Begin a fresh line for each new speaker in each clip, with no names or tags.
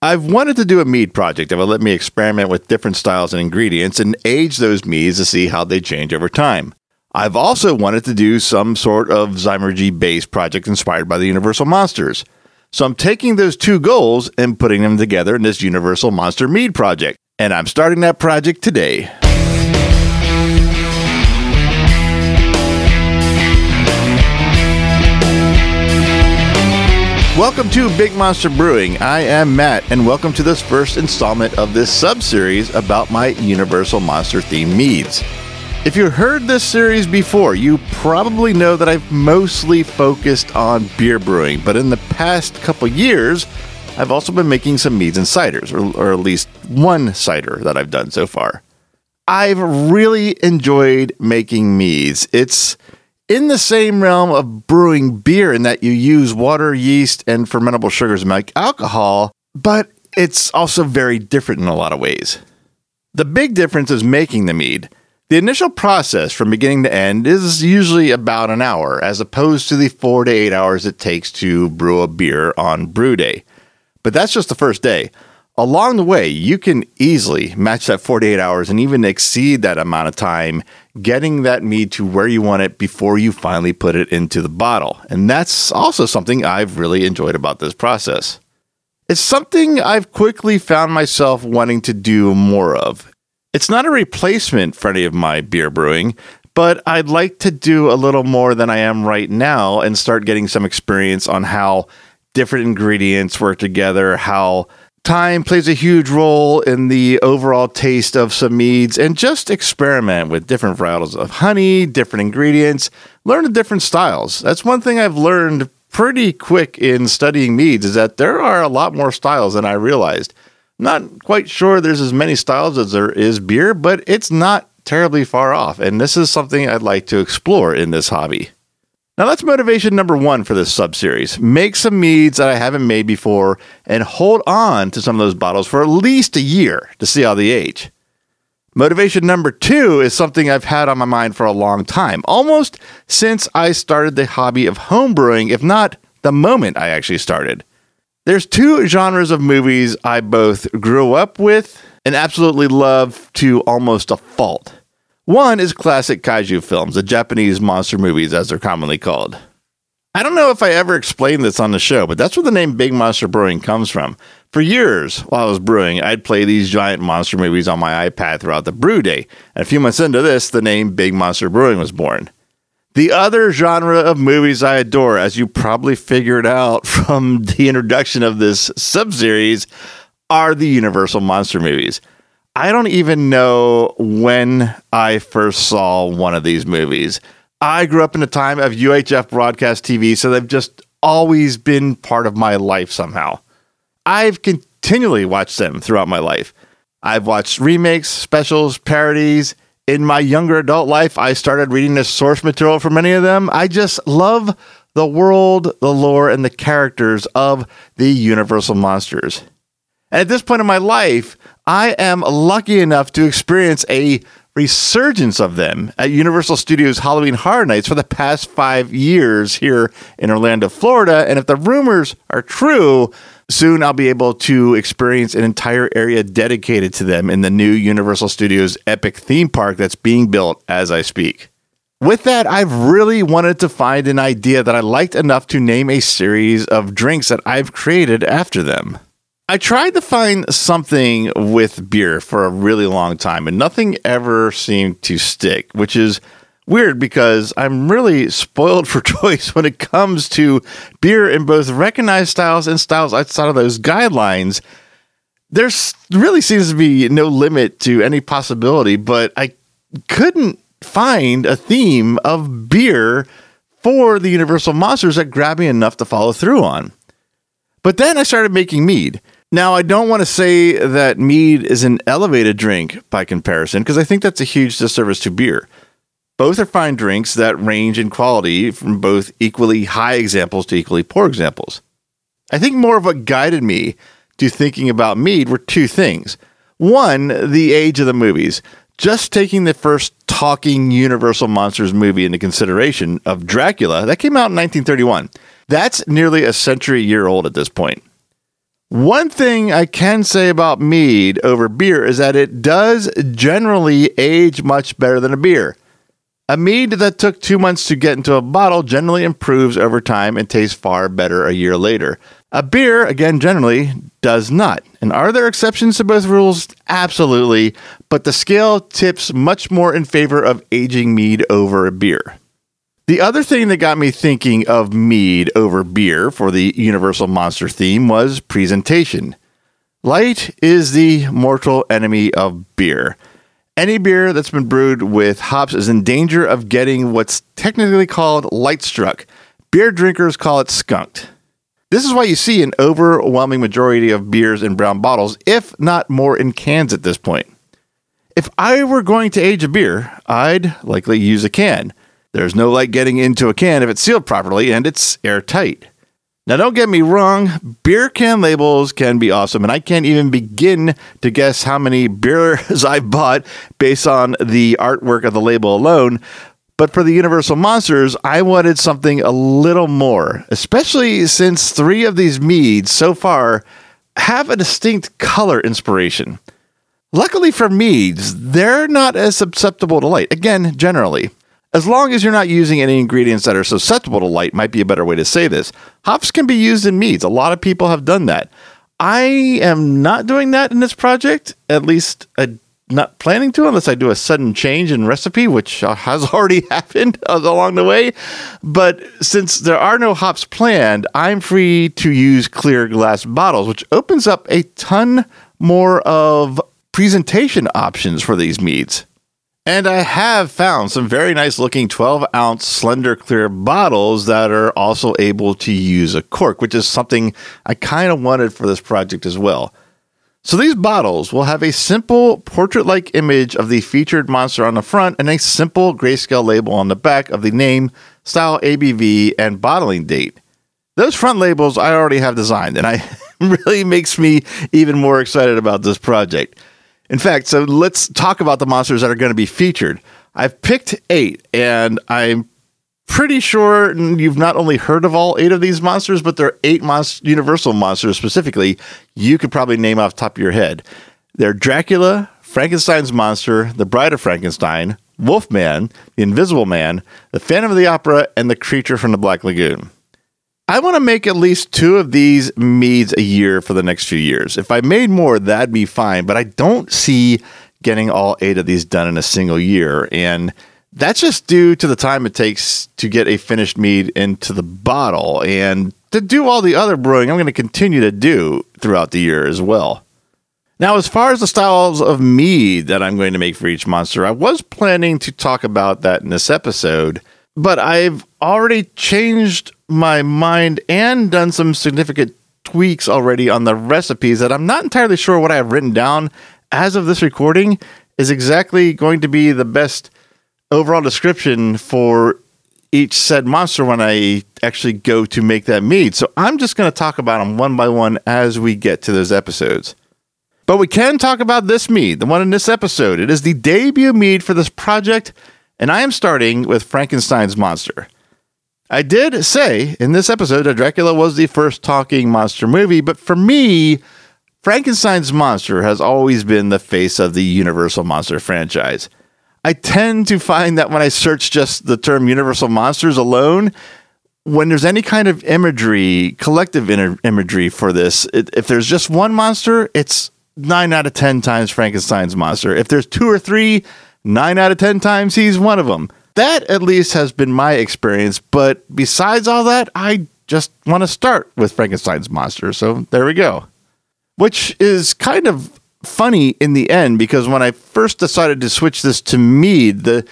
I've wanted to do a mead project that would let me experiment with different styles and ingredients and age those meads to see how they change over time. I've also wanted to do some sort of Zymurgy based project inspired by the Universal Monsters. So I'm taking those two goals and putting them together in this Universal Monster Mead project. And I'm starting that project today. Welcome to Big Monster Brewing. I am Matt, and welcome to this first installment of this sub series about my Universal Monster themed meads. If you heard this series before, you probably know that I've mostly focused on beer brewing, but in the past couple years, I've also been making some meads and ciders, or, or at least one cider that I've done so far. I've really enjoyed making meads. It's in the same realm of brewing beer in that you use water, yeast, and fermentable sugars to make alcohol, but it's also very different in a lot of ways. The big difference is making the mead. The initial process from beginning to end is usually about an hour, as opposed to the four to eight hours it takes to brew a beer on brew day. But that's just the first day. Along the way, you can easily match that 48 hours and even exceed that amount of time getting that mead to where you want it before you finally put it into the bottle. And that's also something I've really enjoyed about this process. It's something I've quickly found myself wanting to do more of. It's not a replacement for any of my beer brewing, but I'd like to do a little more than I am right now and start getting some experience on how different ingredients work together, how Time plays a huge role in the overall taste of some meads and just experiment with different varietals of honey, different ingredients, learn the different styles. That's one thing I've learned pretty quick in studying meads is that there are a lot more styles than I realized. Not quite sure there's as many styles as there is beer, but it's not terribly far off. And this is something I'd like to explore in this hobby. Now that's motivation number one for this sub series. Make some meads that I haven't made before and hold on to some of those bottles for at least a year to see how they age. Motivation number two is something I've had on my mind for a long time, almost since I started the hobby of homebrewing, if not the moment I actually started. There's two genres of movies I both grew up with and absolutely love to almost a fault. One is classic kaiju films, the Japanese monster movies, as they're commonly called. I don't know if I ever explained this on the show, but that's where the name Big Monster Brewing comes from. For years, while I was brewing, I'd play these giant monster movies on my iPad throughout the brew day. And a few months into this, the name Big Monster Brewing was born. The other genre of movies I adore, as you probably figured out from the introduction of this subseries, are the Universal Monster movies. I don't even know when I first saw one of these movies. I grew up in a time of UHF broadcast TV, so they've just always been part of my life somehow. I've continually watched them throughout my life. I've watched remakes, specials, parodies. In my younger adult life, I started reading the source material for many of them. I just love the world, the lore, and the characters of the Universal Monsters. And at this point in my life, I am lucky enough to experience a resurgence of them at Universal Studios Halloween Horror Nights for the past five years here in Orlando, Florida. And if the rumors are true, soon I'll be able to experience an entire area dedicated to them in the new Universal Studios Epic theme park that's being built as I speak. With that, I've really wanted to find an idea that I liked enough to name a series of drinks that I've created after them. I tried to find something with beer for a really long time and nothing ever seemed to stick, which is weird because I'm really spoiled for choice when it comes to beer in both recognized styles and styles outside of those guidelines. There really seems to be no limit to any possibility, but I couldn't find a theme of beer for the Universal Monsters that grabbed me enough to follow through on. But then I started making mead. Now, I don't want to say that mead is an elevated drink by comparison, because I think that's a huge disservice to beer. Both are fine drinks that range in quality from both equally high examples to equally poor examples. I think more of what guided me to thinking about mead were two things. One, the age of the movies. Just taking the first talking Universal Monsters movie into consideration of Dracula, that came out in 1931. That's nearly a century year old at this point. One thing I can say about mead over beer is that it does generally age much better than a beer. A mead that took two months to get into a bottle generally improves over time and tastes far better a year later. A beer, again, generally does not. And are there exceptions to both rules? Absolutely. But the scale tips much more in favor of aging mead over a beer. The other thing that got me thinking of mead over beer for the Universal Monster theme was presentation. Light is the mortal enemy of beer. Any beer that's been brewed with hops is in danger of getting what's technically called light struck. Beer drinkers call it skunked. This is why you see an overwhelming majority of beers in brown bottles, if not more in cans at this point. If I were going to age a beer, I'd likely use a can. There's no light getting into a can if it's sealed properly and it's airtight. Now, don't get me wrong, beer can labels can be awesome, and I can't even begin to guess how many beers I've bought based on the artwork of the label alone. But for the Universal Monsters, I wanted something a little more, especially since three of these meads so far have a distinct color inspiration. Luckily for meads, they're not as susceptible to light, again, generally. As long as you're not using any ingredients that are susceptible to light, might be a better way to say this. Hops can be used in meads. A lot of people have done that. I am not doing that in this project, at least a not planning to unless I do a sudden change in recipe, which uh, has already happened along the way. But since there are no hops planned, I'm free to use clear glass bottles, which opens up a ton more of presentation options for these meads. And I have found some very nice looking 12 ounce slender clear bottles that are also able to use a cork, which is something I kind of wanted for this project as well. So these bottles will have a simple portrait-like image of the featured monster on the front and a simple grayscale label on the back of the name, style, ABV, and bottling date. Those front labels I already have designed, and I really makes me even more excited about this project. In fact, so let's talk about the monsters that are going to be featured. I've picked eight, and I'm pretty sure you've not only heard of all eight of these monsters, but there are eight monst- Universal monsters specifically you could probably name off the top of your head. They're Dracula, Frankenstein's monster, the Bride of Frankenstein, Wolfman, the Invisible Man, the Phantom of the Opera, and the creature from the Black Lagoon. I want to make at least two of these meads a year for the next few years. If I made more, that'd be fine, but I don't see getting all eight of these done in a single year. And that's just due to the time it takes to get a finished mead into the bottle and to do all the other brewing I'm going to continue to do throughout the year as well. Now, as far as the styles of mead that I'm going to make for each monster, I was planning to talk about that in this episode, but I've already changed my mind and done some significant tweaks already on the recipes that I'm not entirely sure what I have written down as of this recording is exactly going to be the best overall description for each said monster when I actually go to make that mead. So I'm just going to talk about them one by one as we get to those episodes. But we can talk about this mead, the one in this episode. It is the debut mead for this project, and I am starting with Frankenstein's monster. I did say in this episode that Dracula was the first talking monster movie, but for me, Frankenstein's monster has always been the face of the Universal Monster franchise. I tend to find that when I search just the term Universal Monsters alone, when there's any kind of imagery, collective imagery for this, it, if there's just one monster, it's nine out of 10 times Frankenstein's monster. If there's two or three, nine out of 10 times he's one of them. That at least has been my experience. But besides all that, I just want to start with Frankenstein's monster. So there we go. Which is kind of funny in the end because when I first decided to switch this to mead, the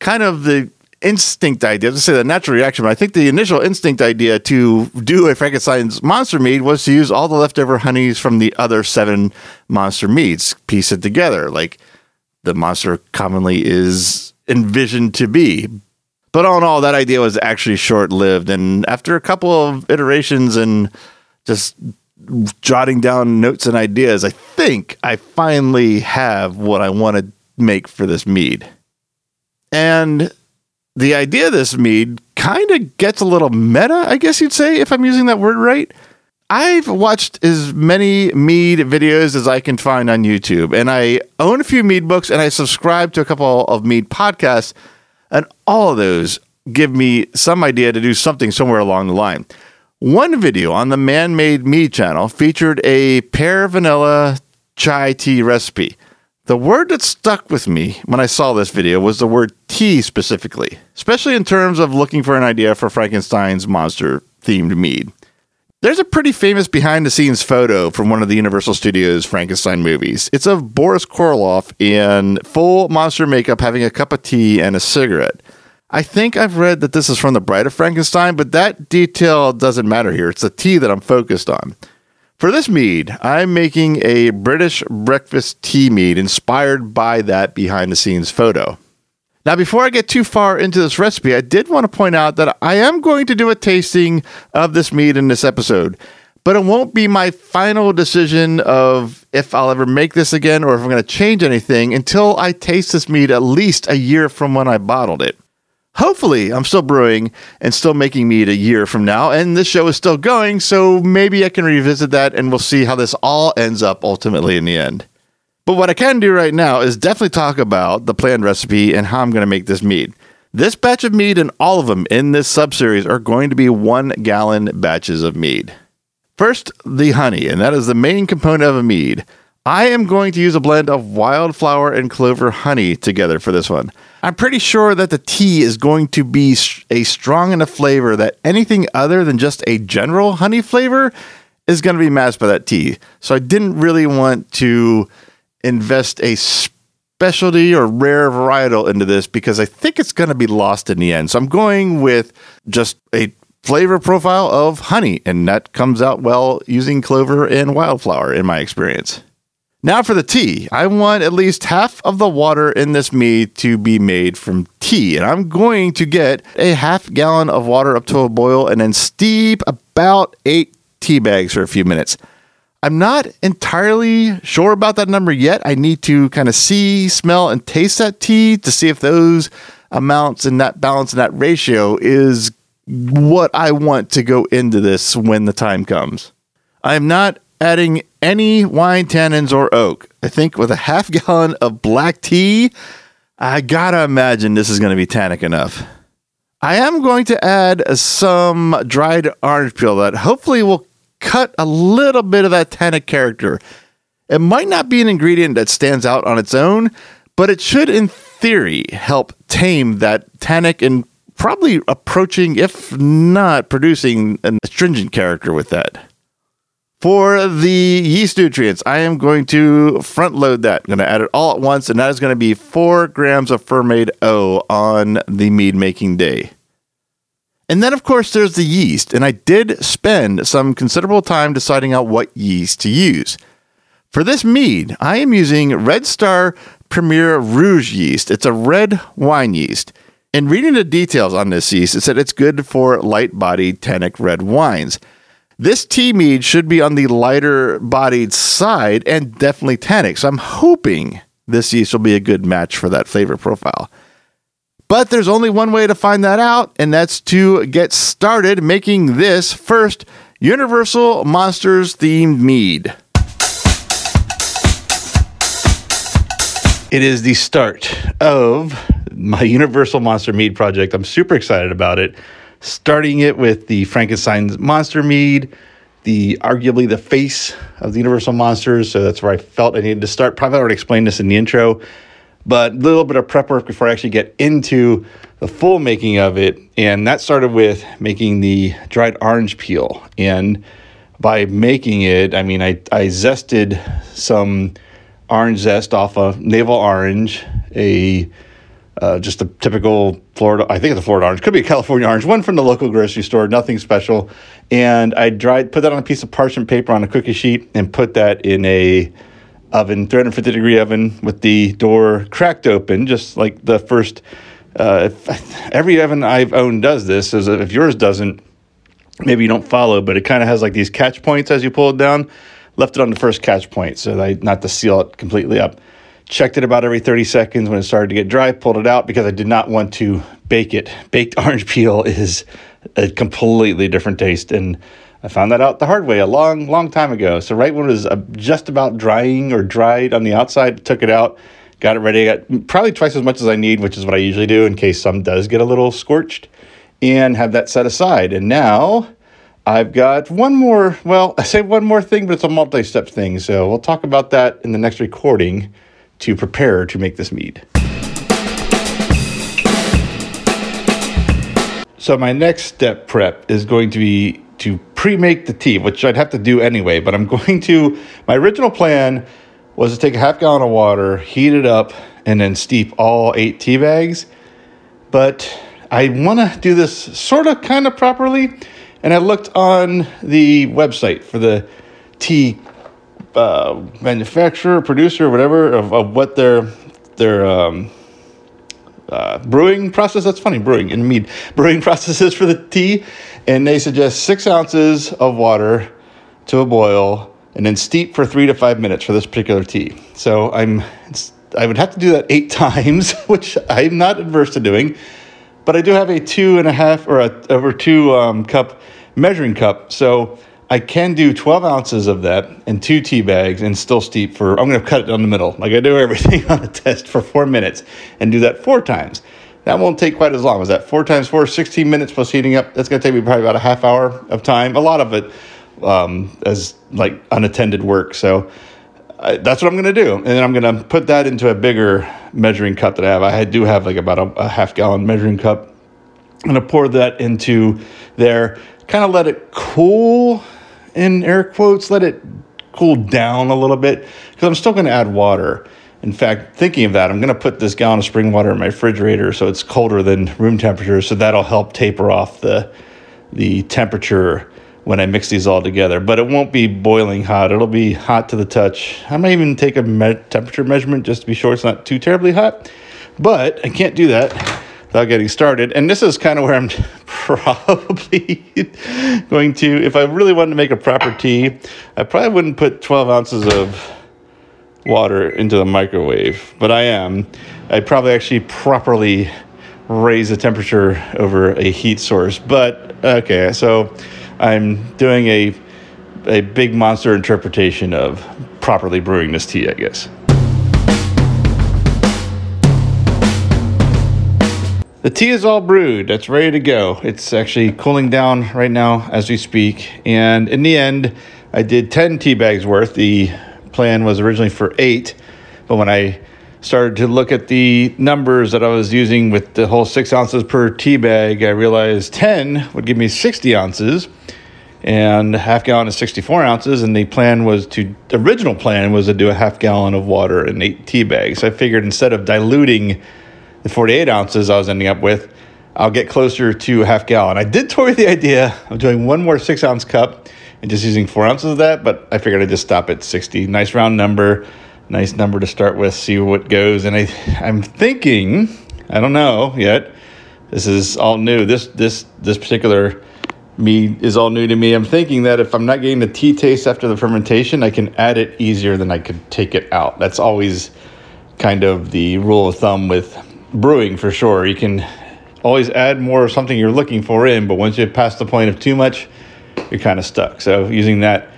kind of the instinct idea, to say the natural reaction, but I think the initial instinct idea to do a Frankenstein's monster mead was to use all the leftover honeys from the other seven monster meads, piece it together like the monster commonly is envisioned to be. But all in all, that idea was actually short lived. And after a couple of iterations and just jotting down notes and ideas, I think I finally have what I want to make for this mead. And the idea of this mead kind of gets a little meta, I guess you'd say, if I'm using that word right. I've watched as many mead videos as I can find on YouTube, and I own a few mead books and I subscribe to a couple of mead podcasts, and all of those give me some idea to do something somewhere along the line. One video on the Man Made Mead channel featured a pear vanilla chai tea recipe. The word that stuck with me when I saw this video was the word tea specifically, especially in terms of looking for an idea for Frankenstein's monster themed mead. There's a pretty famous behind the scenes photo from one of the Universal Studios Frankenstein movies. It's of Boris Karloff in full monster makeup having a cup of tea and a cigarette. I think I've read that this is from The Bride of Frankenstein, but that detail doesn't matter here. It's the tea that I'm focused on. For this mead, I'm making a British breakfast tea mead inspired by that behind the scenes photo. Now, before I get too far into this recipe, I did want to point out that I am going to do a tasting of this mead in this episode, but it won't be my final decision of if I'll ever make this again or if I'm going to change anything until I taste this mead at least a year from when I bottled it. Hopefully, I'm still brewing and still making mead a year from now, and this show is still going, so maybe I can revisit that and we'll see how this all ends up ultimately in the end. But what I can do right now is definitely talk about the planned recipe and how I'm going to make this mead. This batch of mead and all of them in this subseries are going to be one gallon batches of mead. First, the honey, and that is the main component of a mead. I am going to use a blend of wildflower and clover honey together for this one. I'm pretty sure that the tea is going to be a strong enough flavor that anything other than just a general honey flavor is going to be masked by that tea. So I didn't really want to invest a specialty or rare varietal into this because I think it's going to be lost in the end. So I'm going with just a flavor profile of honey, and that comes out well using clover and wildflower in my experience. Now for the tea. I want at least half of the water in this mead to be made from tea. And I'm going to get a half gallon of water up to a boil and then steep about eight tea bags for a few minutes. I'm not entirely sure about that number yet. I need to kind of see, smell, and taste that tea to see if those amounts and that balance and that ratio is what I want to go into this when the time comes. I'm not adding any wine tannins or oak. I think with a half gallon of black tea, I gotta imagine this is to be tannic enough. I am going to add some dried orange peel that hopefully will cut a little bit of that tannic character. It might not be an ingredient that stands out on its own, but it should, in theory, help tame that tannic and probably approaching, if not producing, an astringent character with that. For the yeast nutrients, I am going to front load that. I'm going to add it all at once, and that is going to be four grams of Fermaid O on the mead making day. And then, of course, there's the yeast, and I did spend some considerable time deciding out what yeast to use. For this mead, I am using Red Star Premier Rouge yeast. It's a red wine yeast. And reading the details on this yeast, it said it's good for light bodied tannic red wines. This tea mead should be on the lighter bodied side and definitely tannic. So I'm hoping this yeast will be a good match for that flavor profile. But there's only one way to find that out, and that's to get started making this first Universal Monsters themed mead. It is the start of my Universal Monster Mead project. I'm super excited about it starting it with the Frankenstein's monster mead, the arguably the face of the Universal Monsters. So that's where I felt I needed to start. Probably already explained this in the intro, but a little bit of prep work before I actually get into the full making of it. And that started with making the dried orange peel. And by making it, I mean, I, I zested some orange zest off a navel orange, a uh, just a typical Florida, I think it's a Florida orange, could be a California orange, one from the local grocery store, nothing special. And I dried, put that on a piece of parchment paper on a cookie sheet and put that in a oven, 350 degree oven with the door cracked open, just like the first. Uh, every oven I've owned does this. So if yours doesn't, maybe you don't follow, but it kind of has like these catch points as you pull it down. Left it on the first catch point, so I not to seal it completely up checked it about every 30 seconds when it started to get dry, pulled it out because I did not want to bake it. Baked orange peel is a completely different taste. And
I found that out the hard way a long, long time ago. So right when it was uh, just about drying or dried on the outside, took it out, got it ready. Got probably twice as much as I need, which is what I usually do in case some does get a little scorched, and have that set aside. And now I've got one more, well, I say one more thing, but it's a multi step thing. So we'll talk about that in the next recording to prepare to make this mead. So my next step prep is going to be to pre-make the tea, which I'd have to do anyway, but I'm going to my original plan was to take a half gallon of water, heat it up, and then steep all eight tea bags. But I want to do this sort of kind of properly, and I looked on the website for the tea uh, manufacturer, producer, whatever, of, of what their their um, uh, brewing process. That's funny, brewing and mead brewing processes for the tea, and they suggest six ounces of water to a boil, and then steep for three to five minutes for this particular tea. So I'm I would have to do that eight times, which I'm not adverse to doing, but I do have a two and a half or a over two um, cup measuring cup, so I can do 12 ounces of that in two tea bags and still steep for, I'm going to cut it down the middle. Like I do everything on a test for four minutes and do that four times. That won't take quite as long. Was that four times four, 16 minutes plus heating up? That's going to take me probably about a half hour of time. A lot of it um, as like unattended work. So I, that's what I'm going to do. And then I'm going to put that into a bigger measuring cup that I have. I do have like about a, a half gallon measuring cup. I'm going to pour that into there, kind of let it cool in air quotes, let it cool down a little bit because I'm still going to add water. In fact, thinking of that, I'm going to put this gallon of spring water in my refrigerator so it's colder than room temperature, so that'll help taper off the the temperature when I mix these all together. But it won't be boiling hot; it'll be hot to the touch. I might even take a me- temperature measurement just to be sure it's not too terribly hot. But I can't do that without getting started. And this is kind of where I'm probably going to, if I really wanted to make a proper tea, I probably wouldn't put 12 ounces of water into the microwave, but I am. I'd probably actually properly raise the temperature over a heat source. But okay, so I'm doing a a big monster interpretation of properly brewing this tea, I guess. The tea is all brewed. It's ready to go. It's actually cooling down right now as we speak. And in the end, I did 10 tea bags worth. The plan was originally for eight, but when I started to look at the numbers that I was using with the whole six ounces per tea bag, I realized 10 would give me 60 ounces and a half gallon is 64 ounces. And the plan was to, the original plan was to do a half gallon of water in eight tea bags. I figured instead of diluting the 48 ounces I was ending up with, I'll get closer to a half gallon. I did toy with the idea of doing one more six ounce cup and just using four ounces of that, but I figured I'd just stop at 60. Nice round number, nice number to start with, see what goes. And I, I'm thinking, I don't know yet. This is all new. This this this particular mead is all new to me. I'm thinking that if I'm not getting the tea taste after the fermentation, I can add it easier than I could take it out. That's always kind of the rule of thumb with brewing for sure. You can always add more of something you're looking for in, but once you pass the point of too much, you're kind of stuck. So using that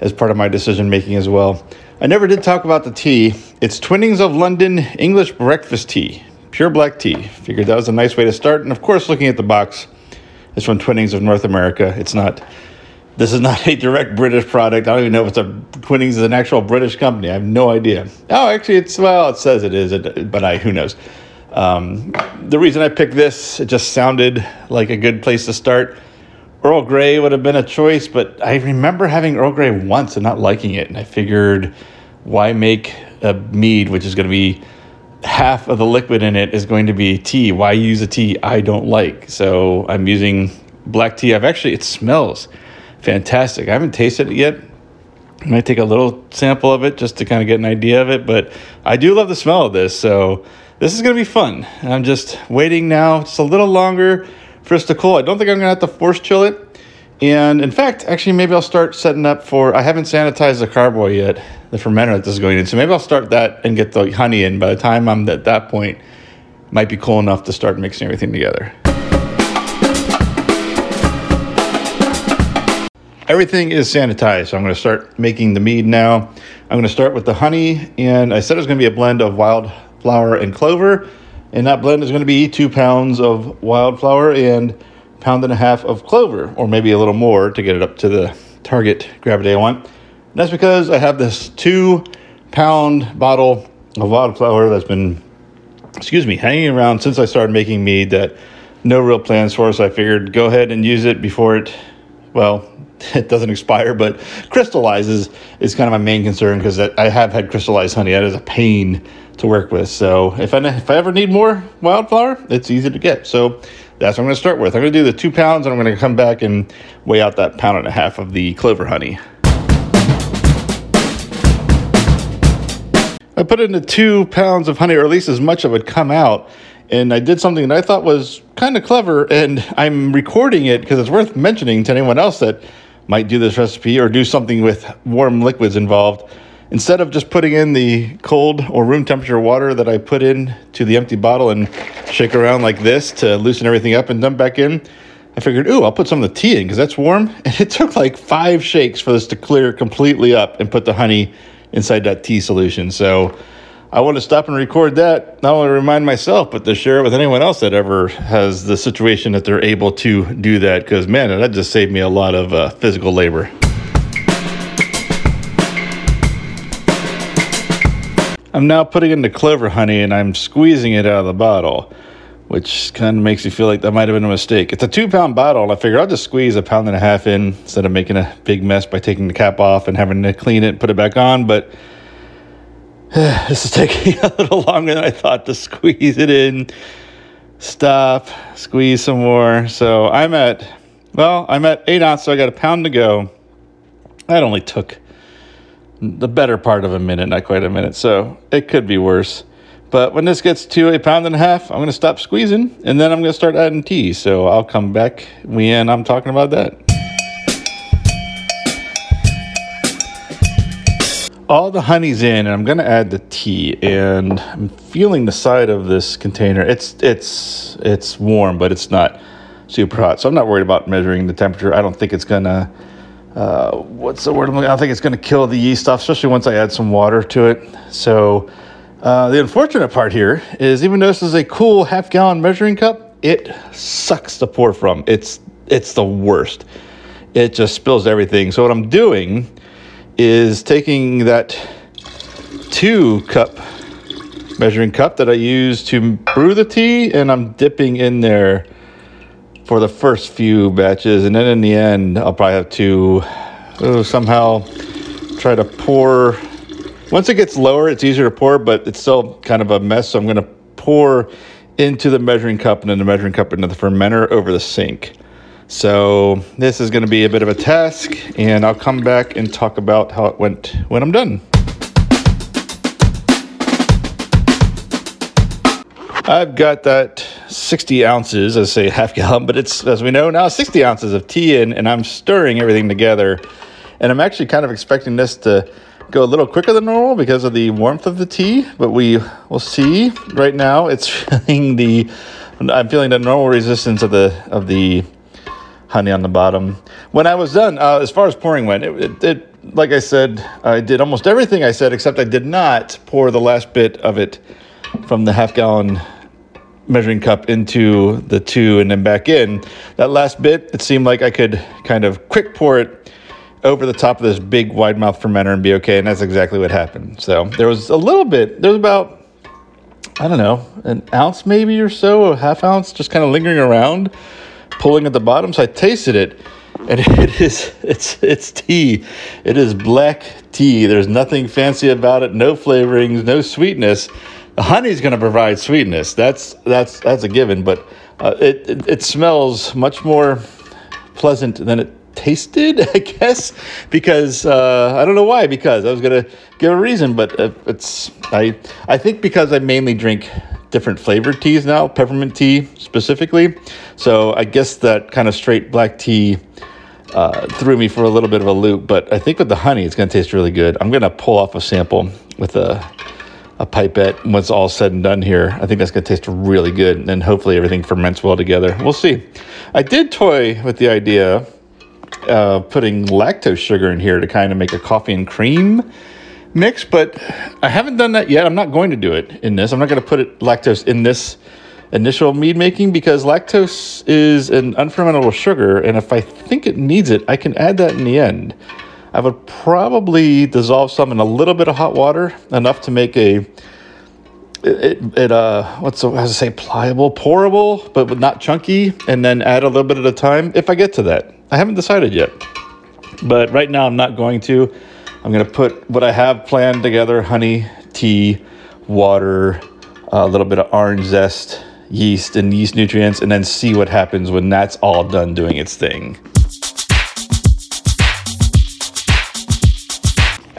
as part of my decision making as well. I never did talk about the tea. It's Twinings of London English breakfast tea, pure black tea. Figured that was a nice way to start. And of course, looking at the box, it's from Twinings of North America. It's not. This is not a direct British product. I don't even know if it's a Twinings is an actual British company. I have no idea. Oh, actually, it's well, it says it is, but I who knows. Um, the reason I picked this, it just sounded like a good place to start. Earl Grey would have been a choice, but I remember having Earl Grey once and not liking it. And I figured, why make a mead, which is going to be half of the liquid in it is going to be tea? Why use a tea I don't like? So I'm using black tea. I've actually, it smells fantastic. I haven't tasted it yet. I might take a little sample of it just to kind of get an idea of it, but I do love the smell of this. So this is going to be fun. I'm just waiting now, just a little longer for us to cool. I don't think I'm going to have to force chill it. And in fact, actually, maybe I'll start setting up for. I haven't sanitized the carboy yet, the fermenter that this is going in. So maybe I'll start that and get the honey in. By the time I'm at that point, might be cool enough to start mixing everything together. everything is sanitized. So I'm going to start making the mead now. I'm going to start with the honey, and I said it was going to be a blend of wildflower and clover. And that blend is going to be two pounds of wildflower and pound and a half of clover, or maybe a little more to get it up to the target gravity I want. And that's because I have this two pound bottle of wildflower that's been, excuse me, hanging around since I started making mead that no real plans for. So I figured go ahead and use it before it, well, it doesn't expire, but crystallizes is kind of my main concern because I have had crystallized honey. That is a pain to work with. So if I if I ever need more wildflower, it's easy to get. So that's what I'm going to start with. I'm going to do the two pounds, and I'm going to come back and weigh out that pound and a half of the clover honey. I put in the two pounds of honey, or at least as much of it come out, and I did something that I thought was kind of clever, and I'm recording it because it's worth mentioning to anyone else that might do this recipe or do something with warm liquids involved. Instead of just putting in the cold or room temperature water that I put in to the empty bottle and shake around like this to loosen everything up and dump back in, I figured, ooh, I'll put some of the tea in because that's warm. And it took like five shakes for this to clear completely up and put the honey inside that tea solution. So I want to stop and record that, not only to remind myself, but to share it with anyone else that ever has the situation that they're able to do that. Because, man, that just saved me a lot of uh, physical labor. I'm now putting in the clover honey and I'm squeezing it out of the bottle, which kind of makes me feel like that might have been a mistake. It's a two pound bottle, and I figure I'll just squeeze a pound and a half in instead of making a big mess by taking the cap off and having to clean it and put it back on. But this is taking a little longer than I thought to squeeze it in. Stop, squeeze some more. So I'm at, well, I'm at eight ounces, so I got a pound to go. That only took the better part of a minute, not quite a minute. So it could be worse. But when this gets to a pound and a half, I'm going to stop squeezing and then I'm going to start adding tea. So I'll come back when I'm talking about that. all the honey's in and I'm going to add the tea and I'm feeling the side of this container. It's it's it's warm, but it's not super hot. So I'm not worried about measuring the temperature. I don't think it's going to uh, what's the word? I think it's going to kill the yeast off, especially once I add some water to it. So uh, the unfortunate part here is even though this is a cool half gallon measuring cup, it sucks to pour from. It's it's the worst. It just spills everything. So what I'm doing is taking that two cup measuring cup that I use to brew the tea, and I'm dipping in there for the first few batches, and then in the end, I'll probably have to oh, somehow try to pour. Once it gets lower, it's easier to pour, but it's still kind of a mess. So I'm going to pour into the measuring cup and then the measuring cup into the fermenter over the sink. So this is going to be a bit of a task, and I'll come back and talk about how it went when I'm done. I've got that 60 ounces, I say half gallon, but it's, as we know now, 60 ounces of tea in, and I'm stirring everything together. And I'm actually kind of expecting this to go a little quicker than normal because of the warmth of the tea, but we will see. Right now, it's feeling the, I'm feeling the normal resistance of the, of the, honey on the bottom. When I was done, uh, as far as pouring went, it, it, it, like I said, I did almost everything I said, except I did not pour the last bit of it from the half gallon measuring cup into the two and then back in. That last bit, it seemed like I could kind of quick pour it over the top of this big wide mouth fermenter and be okay. And that's exactly what happened. So there was a little bit, there was about, I don't know, an ounce maybe or so, a half ounce, just kind of lingering around pulling at the bottom. So I tasted it, and it is it's it's tea. It is black tea. There's nothing fancy about it. No flavorings, no sweetness. Honey's going to provide sweetness. That's that's that's a given. But uh, it, it it smells much more pleasant than it tasted, I guess, because uh, I don't know why. Because I was gonna give a reason, but uh, it's I I think because I mainly drink different flavored teas now, peppermint tea specifically. So I guess that kind of straight black tea uh, threw me for a little bit of a loop. But I think with the honey, it's going to taste really good. I'm going to pull off a sample with a a pipette once all said and done here. I think that's going to taste really good, and then hopefully everything ferments well together. We'll see. I did toy with the idea of putting lactose sugar in here to kind of make a coffee and cream mix, but I haven't done that yet. I'm not going to do it in this. I'm not going to put it, lactose in this initial mead making because lactose is an unfermentable sugar, and if I think it needs it, I can add that in the end. I would probably dissolve some in a little bit of hot water, enough to make a it, it uh what's the, how to say pliable, pourable, but not chunky, and then add a little bit at a time if I get to that. I haven't decided yet, but right now I'm not going to. I'm gonna put what I have planned together: honey, tea, water, a little bit of orange zest, yeast, and yeast nutrients, and then see what happens when that's all done doing its thing.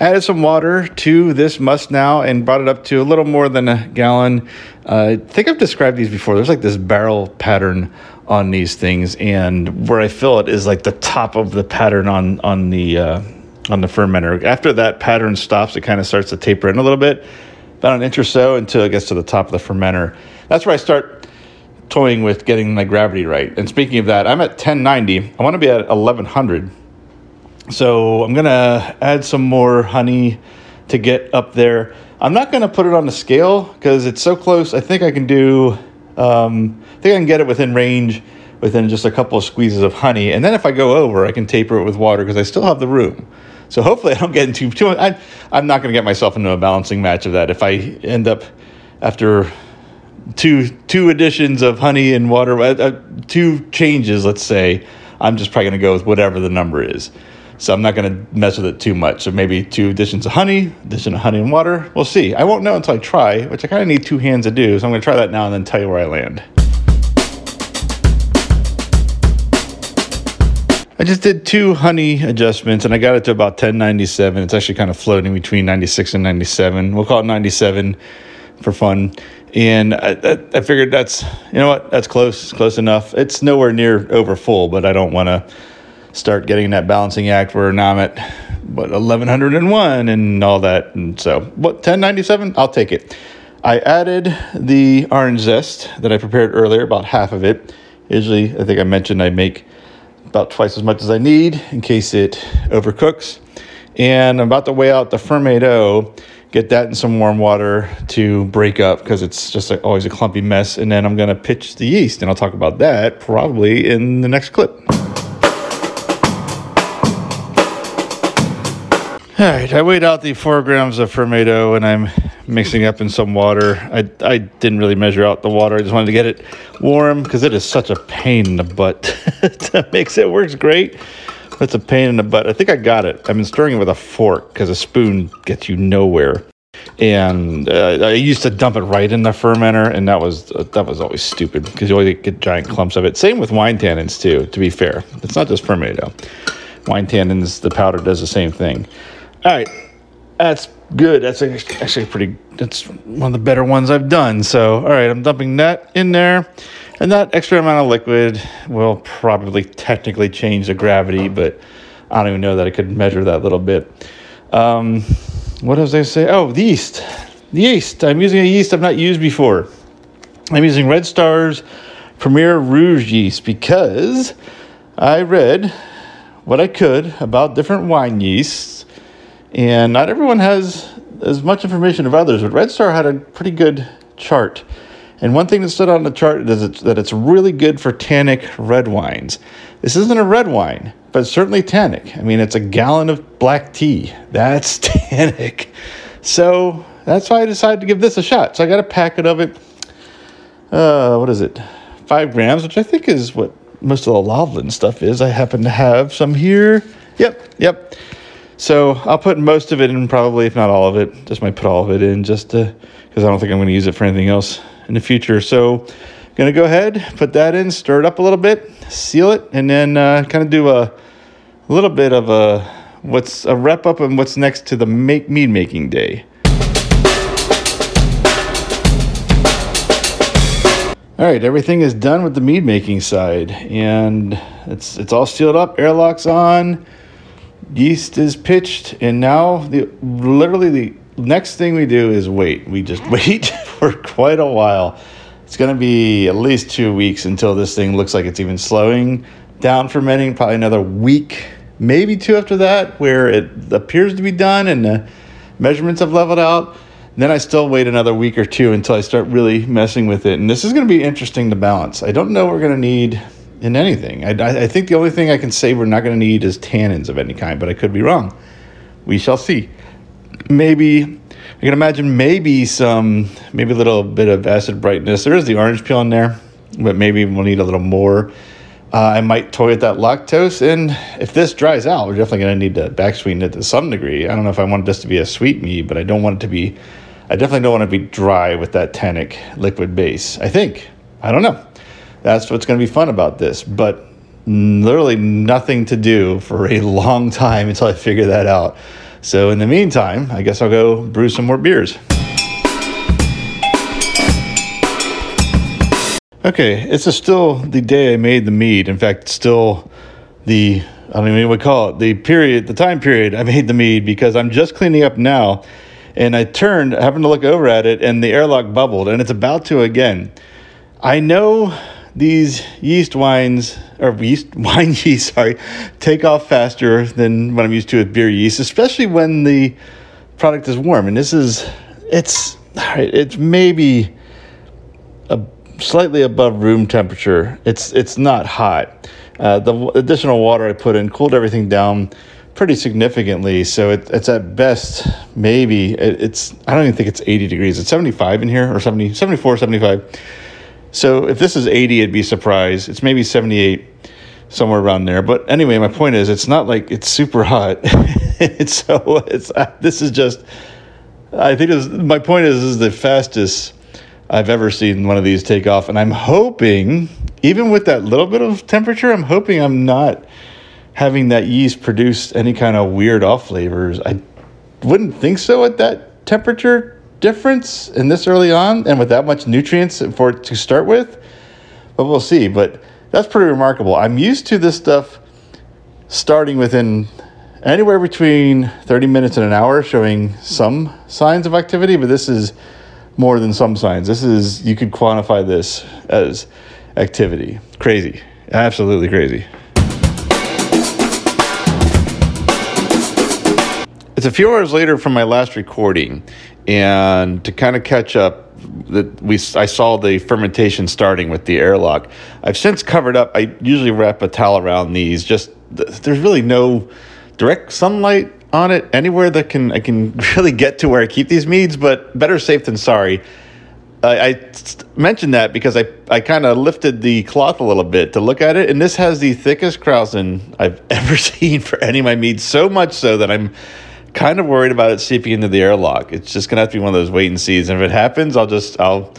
Added some water to this must now and brought it up to a little more than a gallon. Uh, I think I've described these before. There's like this barrel pattern on these things, and where I fill it is like the top of the pattern on on the uh, on the fermenter. After that pattern stops, it kind of starts to taper in a little bit, about an inch or so until it gets to the top of the fermenter. That's where I start toying with getting my gravity right. And speaking of that, I'm at 1090. I want to be at 1100 so I'm gonna add some more honey to get up there. I'm not gonna put it on the scale because it's so close. I think I can do. Um, I think I can get it within range within just a couple of squeezes of honey, and then if I go over, I can taper it with water because I still have the room. So hopefully I don't get into too. I, I'm not gonna get myself into a balancing match of that. If I end up after two two additions of honey and water, uh, uh two changes, let's say, I'm just probably gonna go with whatever the number is. So I'm not going to mess with it too much. So maybe two additions of honey, addition of honey and water. We'll see. I won't know until I try, which I kind of need two hands to do. So I'm going to try that now and then tell you where I land. I just did two honey adjustments and I got it to about 1097. It's actually kind of floating between 96 and 97. We'll call it 97 for fun. And I, I, I figured that's, you know what, that's close, close enough. It's nowhere near over full, but I don't want to start getting that balancing act where now I'm at what 1101 and all that. And so, what 1097? I'll take it. I added the orange zest that I prepared earlier, about half of it. Usually, I think I mentioned I make about twice as much as I need in case it overcooks. And I'm about to weigh out the Fermaid O, get that in some warm water to break up because it's just always a clumpy mess. And then I'm going to pitch the yeast, and I'll talk about that probably in the next clip. All right, I weighed out the four grams of Fermaid O and I'm mixing up in some water. I, I didn't really measure out the water. I just wanted to get it warm because it is such a pain in the butt to mix. It works great, but it's a pain in the butt. I think I got it. I've been stirring it with a fork because a spoon gets you nowhere. And uh, I used to dump it right in the fermenter, and that was uh, that was always stupid because you always get giant clumps of it. Same with wine tannins too. To be fair, it's not just Fermaid O. Wine tannins, the powder does the same thing. All right, that's good. That's actually pretty. That's one of the better ones I've done. So, all right, I'm dumping that in there, and that extra amount of liquid will probably technically change the gravity, but I don't even know that I could measure that little bit. Um, what was I say? Oh, the yeast. The yeast. I'm using a yeast I've not used before. I'm using Red Star's Premier Rouge yeast because I read what I could about different wine yeasts and not everyone has as much information of others, but Red Star had a pretty good chart. And one thing that stood out on the chart is that it's really good for tannic red wines. This isn't a red wine, but certainly tannic. I mean, it's a gallon of black tea. That's tannic. So that's why I decided to give this a shot. So I got a packet of it. Uh, what is it? Five grams, which I think is what most of the Lalvin stuff is. I happen to have some here. Yep, yep. So I'll put most of it in, probably, if not all of it. Just might put all of it in just because I don't think I'm going to use it for anything else in the future. So I'm going to go ahead, put that in, stir it up a little bit, seal it, and then uh, kind of do a, a little bit of a what's a wrap up and what's next to the make mead making day. All right, everything is done with the mead making side, and it's it's all sealed up, airlocks on yeast is pitched, and now the literally the next thing we do is wait. We just wait for quite a while. It's going to be at least two weeks until this thing looks like it's even slowing. down fermenting, probably another week, maybe two after that, where it appears to be done and the measurements have leveled out. then I still wait another week or two until I start really messing with it. And this is going to be interesting to balance. I don't know we're going to need in anything. I, I think the only thing I can say we're not going to need is tannins of any kind, but I could be wrong. We shall see. Maybe I can imagine maybe some maybe a little bit of acid brightness. There is the orange peel in there, but maybe we'll need a little more. Uh, I might toy with that lactose, and if this dries out, we're definitely going to need to back sweeten it to some degree. I don't know if I want this to be a sweet mead, but I don't want it to be. I definitely don't want to be dry with that tannic liquid base. I think I don't know. That's what's going to be fun about this, but literally nothing to do for a long time until I figure that out. So in the meantime, I guess I'll go brew some more beers. Okay, it's still the day I made the mead. In fact, still the I don't even know what we call it the period, the time period I made the mead because I'm just cleaning up now, and I turned, happened to look over at it, and the airlock bubbled, and it's about to again. I know these yeast wines or yeast wine yeast, sorry, take off faster than what I'm used to with beer yeast, especially when the product is warm. And this is it's all right, it's maybe a slightly above room temperature. It's it's not hot. Uh, the additional water I put in cooled everything down pretty significantly. So it, it's at best maybe it, it's I don't even think it's 80 degrees. It's 75 in here or 70 74 75. So if this is 80 it'd be a surprise. It's maybe 78 somewhere around there. But anyway, my point is it's not like it's super hot. it's so it's uh, this is just I think is my point is, is the fastest I've ever seen one of these take off. And I'm hoping, even with that little bit of temperature, I'm hoping I'm not having that yeast produce any kind of weird off flavors. I wouldn't think so at that temperature difference in this early on and with that much nutrients for it to start with. But we'll see. But that's pretty remarkable. I'm used to this stuff starting within anywhere between 30 minutes and an hour showing some signs of activity, but this is more than some signs. This is, you could quantify this as activity. Crazy. Absolutely crazy. It's a few hours later from my last recording, and to kind of catch up, that we I saw the fermentation starting with the airlock. I've since covered up. I usually wrap a towel around these. Just there's really no direct sunlight on it anywhere that can I can really get to where I keep these meads, but better safe than sorry. I, I mentioned that because I, I kind of lifted the cloth a little bit to look at it, and this has the thickest krausen I've ever seen for any of my meads. So much so that I'm kind of worried about it seeping into the airlock. It's just gonna have to be one of those wait and sees. And if it happens, I'll just I'll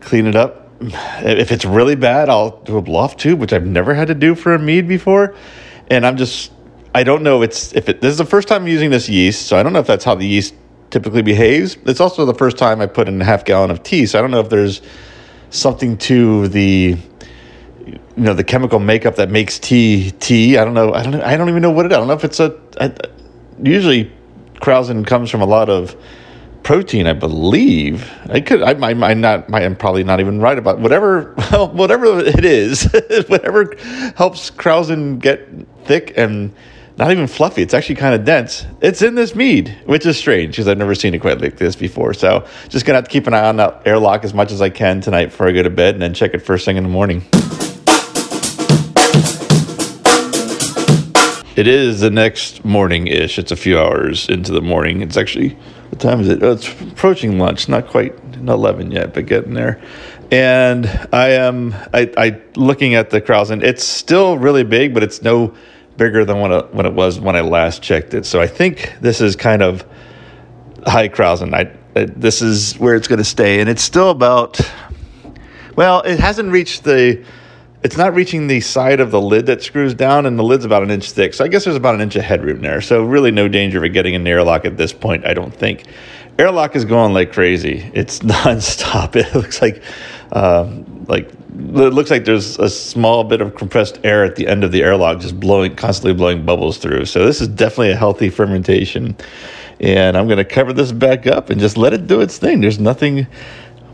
clean it up. If it's really bad, I'll do a blowoff tube, which I've never had to do for a mead before. And I'm just I don't know it's if it this is the first time I'm using this yeast, so I don't know if that's how the yeast typically behaves. It's also the first time I put in a half gallon of tea, so I don't know if there's something to the you know the chemical makeup that makes tea tea. I don't know. I don't. I don't even know what it. Is. I don't know if it's a. I, usually, krausen comes from a lot of protein, I believe. I could, I, I not, I'm probably not even right about whatever, well, whatever it is, whatever helps krausen get thick and not even fluffy. It's actually kind of dense. It's in this mead, which is strange because I've never seen it quite like this before. So just gonna have to keep an eye on that airlock as much as I can tonight before I go to bed, and then check it first thing in the morning. It is the next morning ish. It's a few hours into the morning. It's actually what time is it? Oh, it's approaching lunch. Not quite eleven yet, but getting there. And I am I, I looking at the krausen. It's still really big, but it's no bigger than what it, what it was when I last checked it. So I think this is kind of high krausen. I, I this is where it's going to stay, and it's still about. Well, it hasn't reached the it's not reaching the side of the lid that screws down, and the lid's about an inch thick. So I guess there's about an inch of headroom there. So really, no danger of it getting an airlock at this point. I don't think. Airlock is going like crazy. It's nonstop. It looks like, um, like it looks like there's a small bit of compressed air at the end of the airlock, just blowing, constantly blowing bubbles through. So this is definitely a healthy fermentation, and I'm going to cover this back up and just let it do its thing. There's nothing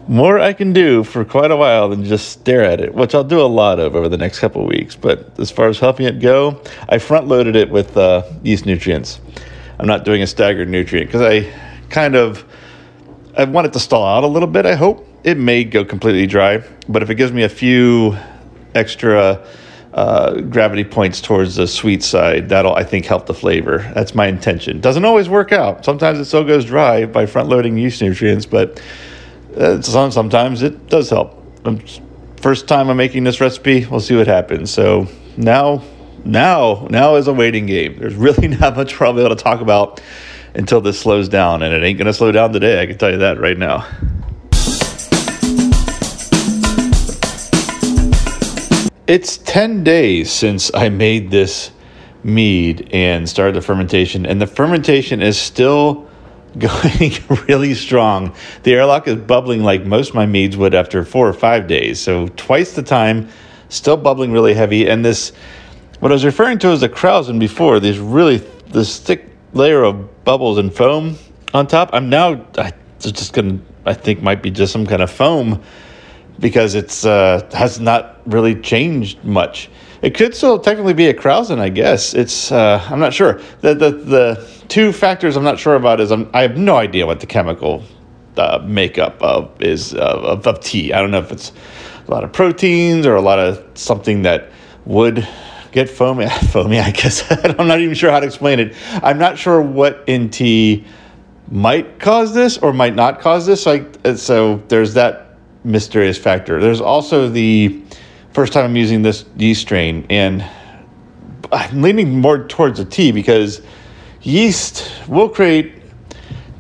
more I can do for quite a while than just stare at it, which I'll do a lot of over the next couple weeks. But as far as helping it go, I front loaded it with uh, yeast nutrients. I'm not doing a staggered nutrient because I kind of I want it to stall out a little bit. I hope it may go completely dry, but if it gives me a few extra uh, gravity points towards the sweet side, that'll I think help the flavor. That's my intention. Doesn't always work out. Sometimes it still goes dry by front loading yeast nutrients, but uh, sometimes it does help. First time I'm making this recipe, we'll see what happens. So now, now, now is a waiting game. There's really not much be able to talk about until this slows down, and it ain't gonna slow down today. I can tell you that right now. It's 10 days since I made this mead and started the fermentation, and the fermentation is still going really strong. The airlock is bubbling like most my meads would after four or five days. So twice the time, still bubbling really heavy. And this, what I was referring to as the Krausen before, these really this thick layer of bubbles and foam on top. I'm now I just gonna I think might be just some kind of foam because it's uh, has not really changed much. It could still technically be a Krausen, I guess. It's uh, I'm not sure. The, the the two factors I'm not sure about is I'm, i have no idea what the chemical uh, makeup of is uh, of, of tea. I don't know if it's a lot of proteins or a lot of something that would get foamy. Foamy, I guess. I'm not even sure how to explain it. I'm not sure what in tea might cause this or might not cause this. Like so, there's that mysterious factor. There's also the first time I'm using this yeast strain, and I'm leaning more towards the tea because yeast will create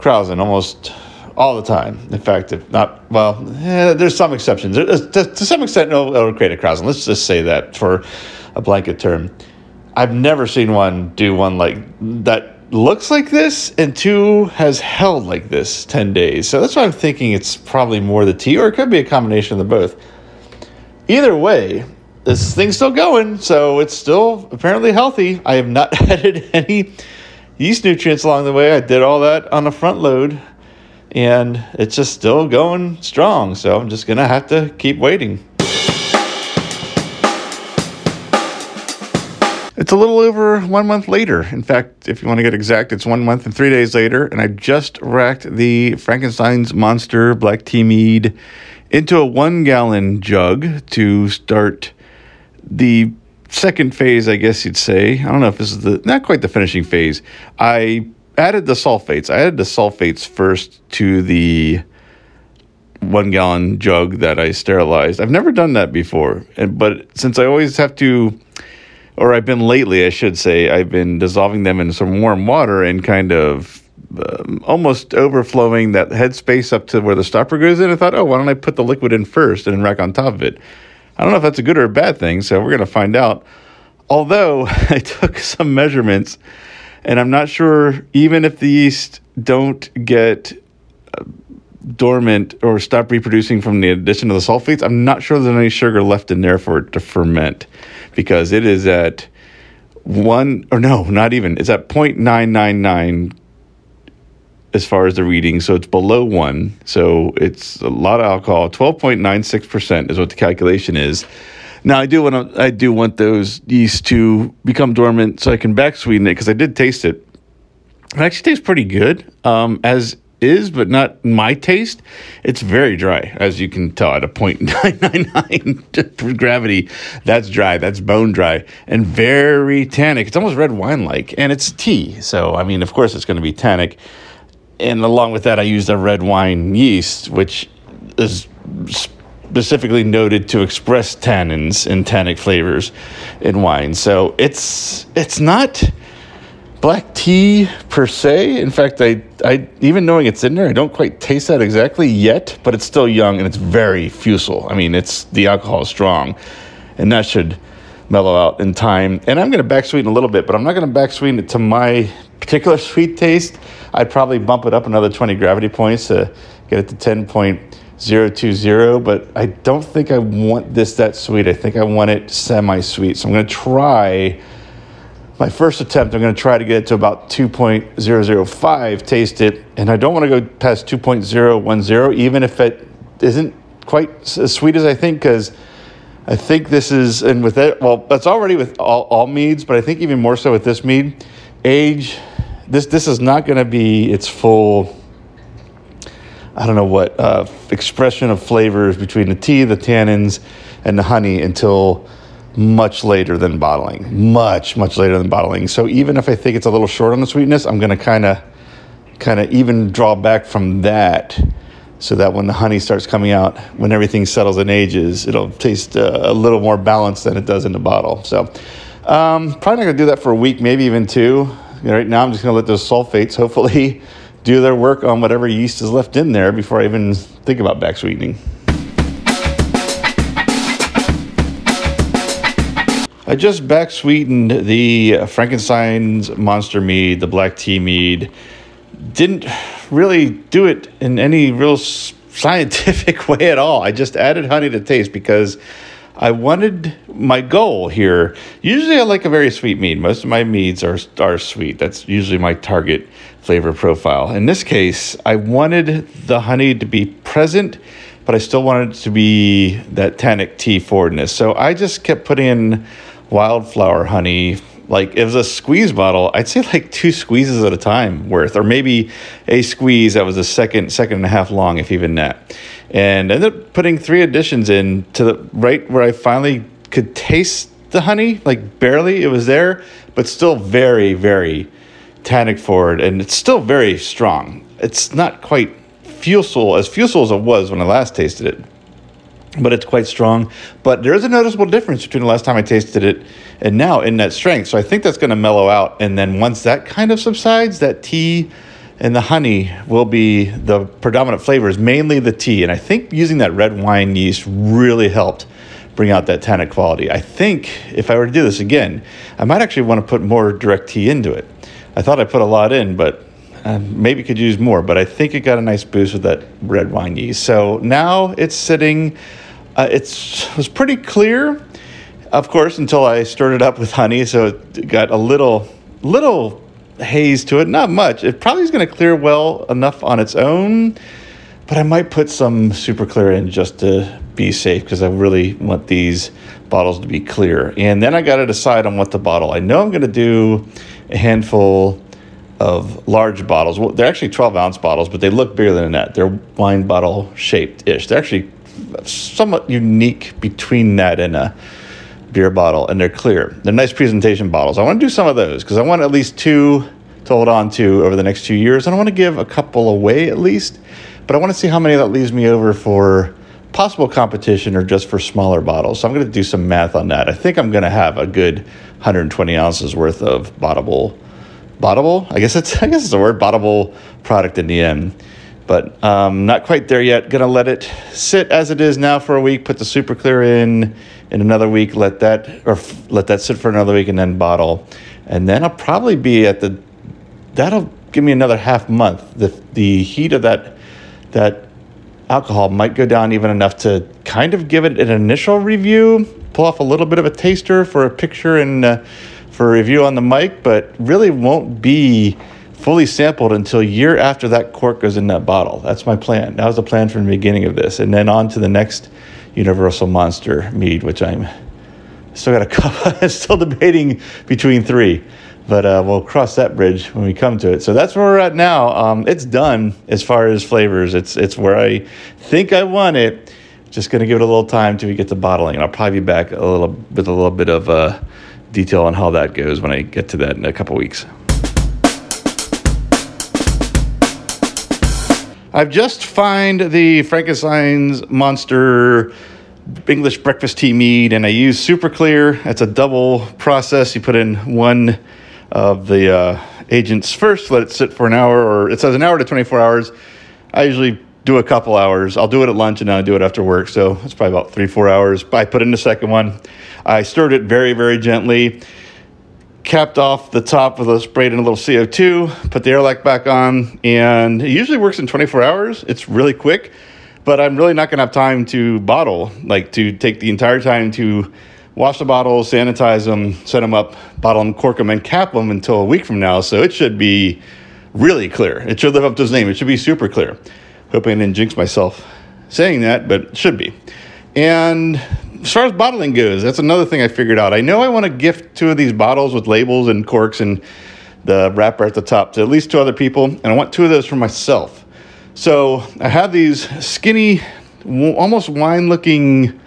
krausen almost all the time. In fact, if not, well, eh, there's some exceptions. To, to, some extent, it'll, it'll create a krausen. Let's just say that for a blanket term. I've never seen one do one like that looks like this and two has held like this 10 days. So that's why I'm thinking it's probably more the tea or it could be a combination of the both. Either way, this thing's still going, so it's still apparently healthy. I have not added any yeast nutrients along the way. I did all that on the front load, and it's just still going strong. So I'm just to have to keep waiting. It's a little over one month later. In fact, if you want to get exact, it's one month and three days later, and I just racked the Frankenstein's Monster Black Tea Mead into a one gallon jug to start the second phase, I guess you'd say. I don't know if this is the not quite the finishing phase. I added the sulfates. I added the sulfates first to the one gallon jug that I sterilized. I've never done that before, and but since I always have to, or I've been lately, I should say, I've been dissolving them in some warm water and kind of um, almost overflowing that headspace up to where the stopper goes in. I thought, oh, why don't I put the liquid in first and rack on top of it? I don't know if that's a good or a bad thing, so we're going to find out. Although I took some measurements, and I'm not sure even if the yeast don't get uh, dormant or stop reproducing from the addition of the sulfates, I'm not sure there's any sugar left in there for it to ferment because it is at one or no, not even. It's at 0.999 as far as the reading. So it's below one. So it's a lot of alcohol. Twelve point nine six percent is what the calculation is. Now I do want I do want those yeast to become dormant so I can back sweeten it because I did taste it. It actually tastes pretty good um, as is, but not my taste. It's very dry, as you can tell at a point nine nine nine gravity. That's dry. That's bone dry and very tannic. It's almost red wine like, and it's tea. So I mean, of course, it's going to be tannic and along with that, I used a red wine yeast, which is specifically noted to express tannins and tannic flavors in wine. So it's it's not black tea per se. In fact, I, I even knowing it's in there, I don't quite taste that exactly yet. But it's still young and it's very fusel. I mean, it's the alcohol is strong, and that should mellow out in time. And I'm going to back sweeten a little bit, but I'm not going to back sweeten it to my particular sweet taste. I'd probably bump it up another 20 gravity points to get it to 10.020, but I don't think I want this that sweet. I think I want it semi sweet. So I'm going to try my first attempt. I'm going to try to get it to about 2.005, taste it, and I don't want to go past 2.010, even if it isn't quite as sweet as I think because I think this is, and with it, well, that's already with all, all meads, but I think even more so with this mead, age. This this is not going to be its full. I don't know what uh, expression of flavors between the tea, the tannins, and the honey until much later than bottling. Much much later than bottling. So even if I think it's a little short on the sweetness, I'm going to kind of kind of even draw back from that so that when the honey starts coming out, when everything settles and ages, it'll taste uh, a little more balanced than it does in the bottle. So, um, probably not going to do that for a week, maybe even two. You know, right now, I'm just going to let those sulfates hopefully do their work on whatever yeast is left in there before I even think about back sweetening. I just back sweetened the Frankenstein's Monster Mead, the black tea mead. Didn't really do it in any real scientific way at all. I just added honey to taste because I wanted my goal here. Usually, I like a very sweet mead. Most of my meads are are sweet. That's usually my target flavor profile. In this case, I wanted the honey to be present, but I still wanted it to be that tannic tea forwardness. So I just kept putting in wildflower honey like it was a squeeze bottle i'd say like two squeezes at a time worth or maybe a squeeze that was a second second and a half long if even that and ended up putting three additions in to the right where i finally could taste the honey like barely it was there but still very very tannic forward and it's still very strong it's not quite fusel as fusel as it was when i last tasted it but it's quite strong. But there is a noticeable difference between the last time I tasted it and now in that strength. So I think that's going to mellow out. And then once that kind of subsides, that tea and the honey will be the predominant flavors, mainly the tea. And I think using that red wine yeast really helped bring out that tannic quality. I think if I were to do this again, I might actually want to put more direct tea into it. I thought I put a lot in, but uh, maybe could use more, but I think it got a nice boost with that red wine yeast. So now it's sitting. Uh, it's it was pretty clear, of course, until I stirred it up with honey. So it got a little little haze to it, not much. It probably is going to clear well enough on its own, but I might put some super clear in just to be safe because I really want these bottles to be clear. And then I got to decide on what the bottle. I know I'm going to do a handful of large bottles. Well, they're actually 12 ounce bottles, but they look bigger than that. They're wine bottle shaped ish. They're actually somewhat unique between that and a beer bottle, and they're clear. They're nice presentation bottles. I want to do some of those because I want at least two to hold on to over the next two years. And I want to give a couple away at least, but I want to see how many that leaves me over for possible competition or just for smaller bottles. So I'm going to do some math on that. I think I'm going to have a good 120 ounces worth of bottleable bottleable. I guess it's I guess it's a word bottleable product in the end, but um, not quite there yet. Gonna let it sit as it is now for a week. Put the super clear in in another week. Let that or f- let that sit for another week and then bottle, and then I'll probably be at the. That'll give me another half month. The the heat of that that alcohol might go down even enough to kind of give it an initial review, pull off a little bit of a taster for a picture and. Uh, for review on the mic, but really won't be fully sampled until year after that cork goes in that bottle. That's my plan. That was the plan from the beginning of this, and then on to the next Universal Monster mead, which I'm still got a couple. still debating between three, but uh, we'll cross that bridge when we come to it. So that's where we're at now. Um, it's done as far as flavors. It's it's where I think I want it. Just to give it a little time till we get to bottling, and I'll probably be back a little with a little bit of. Uh, detail on how that goes when I get to that in a couple weeks. I've just found the Frankenstein's Monster English breakfast tea mead, and I use Super Clear. It's a double process. You put in one of the uh, agents first, let it sit for an hour, or it says an hour to 24 hours. I usually do a couple hours. I'll do it at lunch and then I do it after work. So it's probably about three, four hours. I put in the second one. I stirred it very, very gently, capped off the top with a sprayed in a little CO2, put the airlock back on, and it usually works in 24 hours. It's really quick, but I'm really not going to have time to bottle, like to take the entire time to wash the bottles, sanitize them, set them up, bottle them, cork them, and cap them until a week from now. So it should be really clear. It should live up to its name. It should be super clear. Hoping I didn't jinx myself saying that, but it should be. And as far as bottling goes, that's another thing I figured out. I know I want to gift two of these bottles with labels and corks and the wrapper at the top to at least two other people, and I want two of those for myself. So I have these skinny, almost wine looking,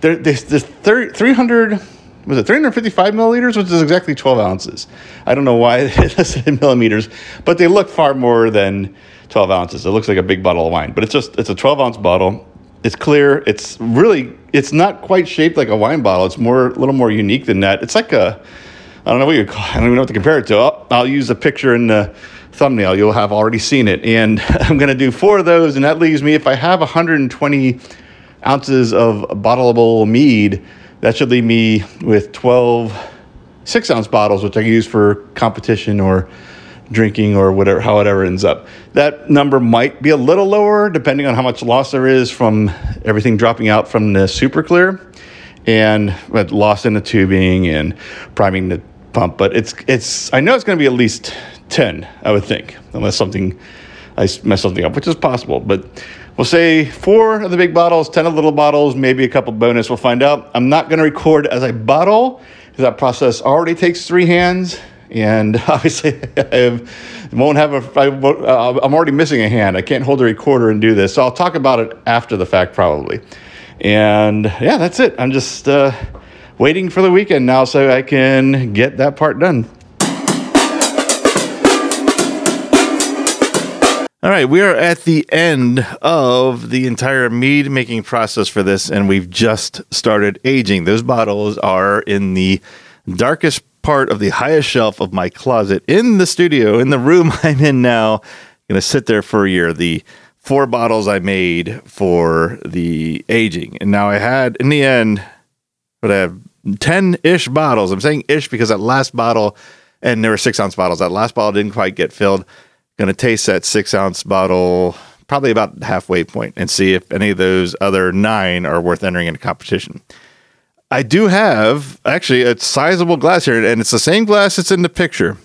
they're, they're, they're 300 was it 355 milliliters, which is exactly 12 ounces. I don't know why it's in millimeters, but they look far more than 12 ounces. It looks like a big bottle of wine, but it's just it's a 12 ounce bottle. It's clear. It's really it's not quite shaped like a wine bottle. It's more a little more unique than that. It's like a I don't know what you call. I don't even know what to compare it to. I'll, I'll use a picture in the thumbnail. You'll have already seen it, and I'm going to do four of those, and that leaves me if I have 120 ounces of bottleable mead that should leave me with 12 six ounce bottles, which I can use for competition or drinking or whatever, however it ever ends up. That number might be a little lower depending on how much loss there is from everything dropping out from the super clear and but loss in the tubing and priming the pump. But it's it's I know it's going to be at least 10, I would think, unless something I mess something up, which is possible. But We'll say four of the big bottles, 10 of the little bottles, maybe a couple bonus. We'll find out. I'm not going to record as I bottle because that process already takes three hands. And obviously, I won't have a. I, I'm already missing a hand. I can't hold a recorder and do this. So I'll talk about it after the fact, probably. And yeah, that's it. I'm just uh, waiting for the weekend now so I can get that part done.
All right, we are at the end of the entire mead making process for this, and we've just started aging. Those bottles are in the darkest part of the highest shelf of my closet in the studio, in the room I'm in now. I'm Going to sit there for a year. The four bottles I made for the aging, and now I had in the end, but I have ten ish bottles. I'm saying ish because that last bottle, and there were six ounce bottles. That last bottle didn't quite get filled going to taste that six ounce bottle probably about halfway point and see if any of those other nine are worth entering into competition. I do have actually a sizable glass here, and it's the same glass that's in the picture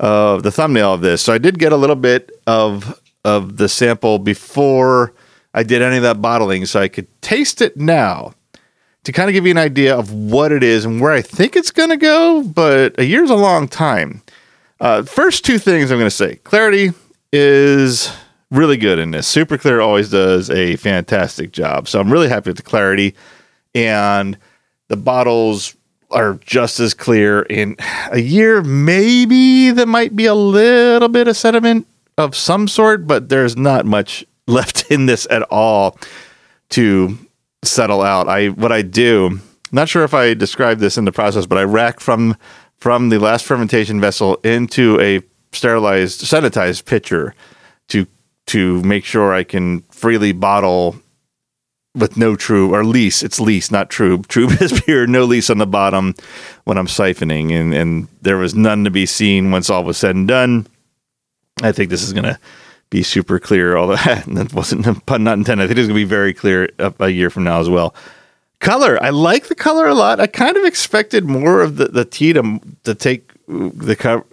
of the thumbnail of this. So I did get a little bit of of the sample before I did any of that bottling, so I could taste it now to kind of give you an idea of what it is and where I think it's going to go. But a year's a long time. Uh, first two things I'm going to say clarity is really good in this. Super Clear always does a fantastic job. So I'm really happy with the clarity. And the bottles are just as clear. In a year, maybe there might be a little bit of sediment of some sort, but there's not much left in this at all to settle out. I what I do, not sure if I described this in the process, but I rack from from the last fermentation vessel into a sterilized, sanitized pitcher to to make sure I can freely bottle with no trub or lees. It's lees, not trub. Trub is pure, no lees on the bottom when I'm siphoning, and and there was none to be seen once all was said and done. I think this is gonna be super clear. Although that wasn't a pun not intended. I think it's gonna be very clear a, a year from now as well color. I like the color a lot. I kind of expected more of the, the tea to, to take the co-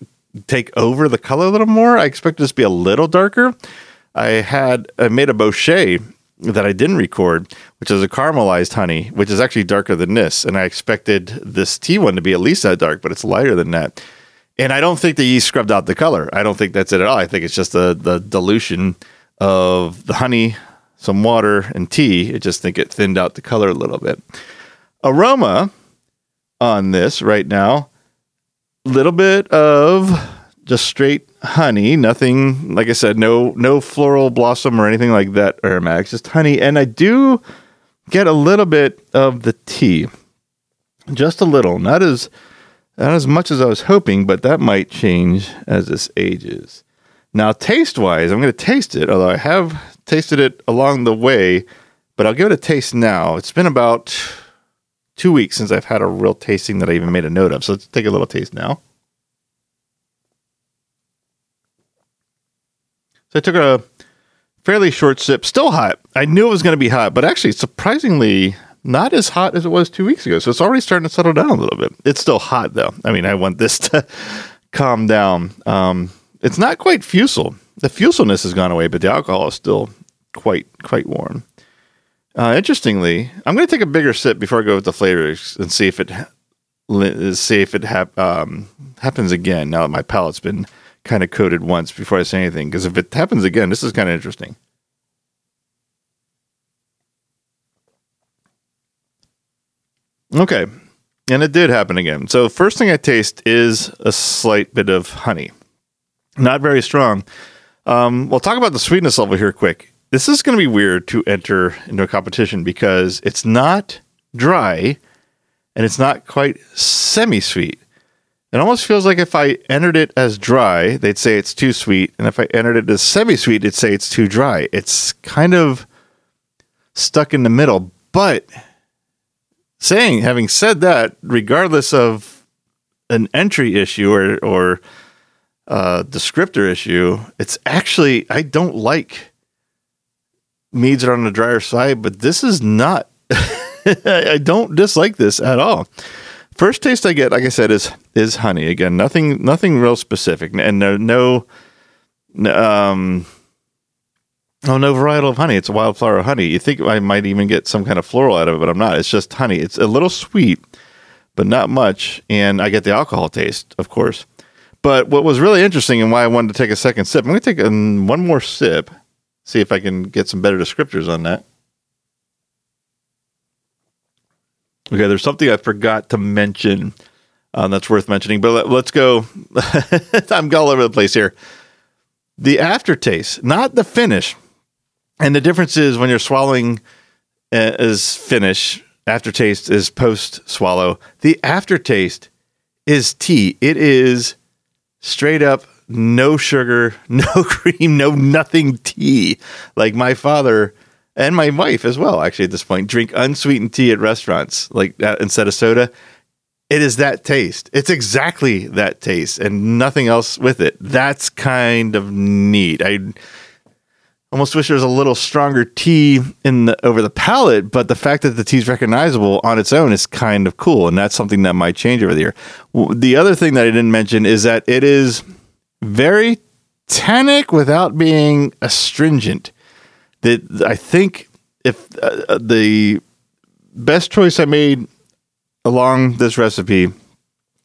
take over the color a little more. I expected this to be a little darker. I had I made a bochet that I didn't record, which is a caramelized honey, which is actually darker than this. And I expected this tea one to be at least that dark, but it's lighter than that. And I don't think the yeast scrubbed out the color. I don't think that's it at all. I think it's just the the dilution of the honey some water and tea. I just think it thinned out the color a little bit. Aroma on this right now, little bit of just straight honey, nothing like I said, no no floral blossom or anything like that aromatics, just honey. And I do get a little bit of the tea. Just a little, not as not as much as I was hoping, but that might change as this ages. Now, taste wise, I'm going to taste it, although I have tasted it along the way, but I'll give it a taste now. It's been about two weeks since I've had a real tasting that I even made a note of. So let's take a little taste now. So I took a fairly short sip, still hot. I knew it was going to be hot, but actually, surprisingly, not as hot as it was two weeks ago. So it's already starting to settle down a little bit. It's still hot though. I mean, I want this to calm down. Um, it's not quite fusel. The fuselness has gone away, but the alcohol is still quite quite warm. Uh, interestingly, I'm going to take a bigger sip before I go with the flavors and see if it see if it hap- um, happens again. Now that my palate's been kind of coated once before I say anything, because if it happens again, this is kind of interesting. Okay, and it did happen again. So first thing I taste is a slight bit of honey, not very strong. Um, we'll talk about the sweetness level here quick. This is going to be weird to enter into a competition because it's not dry and it's not quite semi sweet. It almost feels like if I entered it as dry, they'd say it's too sweet. And if I entered it as semi sweet, it'd say it's too dry. It's kind of stuck in the middle. But saying, having said that, regardless of an entry issue or, or uh, descriptor issue, it's actually, I don't like meads are on the drier side, but this is not. I don't dislike this at all. First taste I get, like I said, is is honey. Again, nothing nothing real specific, and no no um oh no varietal of honey. It's a wildflower honey. You think I might even get some kind of floral out of it, but I'm not. It's just honey. It's a little sweet, but not much, and I get the alcohol taste, of course. But what was really interesting and why I wanted to take a second sip, I'm going to take a, one more sip see if I can get some better descriptors on that. Okay, there's something I forgot to mention um, that's worth mentioning, but let, us go. I'm all over the place here. The aftertaste, not the finish. And the difference is when you're swallowing uh, is finish, aftertaste is post swallow. The aftertaste is tea. It is straight up no sugar, no cream, no nothing tea. Like my father and my wife as well, actually, at this point, drink unsweetened tea at restaurants, like uh, instead of soda. It is that taste. It's exactly that taste and nothing else with it. That's kind of neat. I almost wish there was a little stronger tea in the over the palate, but the fact that the tea is recognizable on its own is kind of cool, and that's something that might change over the year. The other thing that I didn't mention is that it is very tannic without being astringent. That I think if uh, uh, the best choice I made along this recipe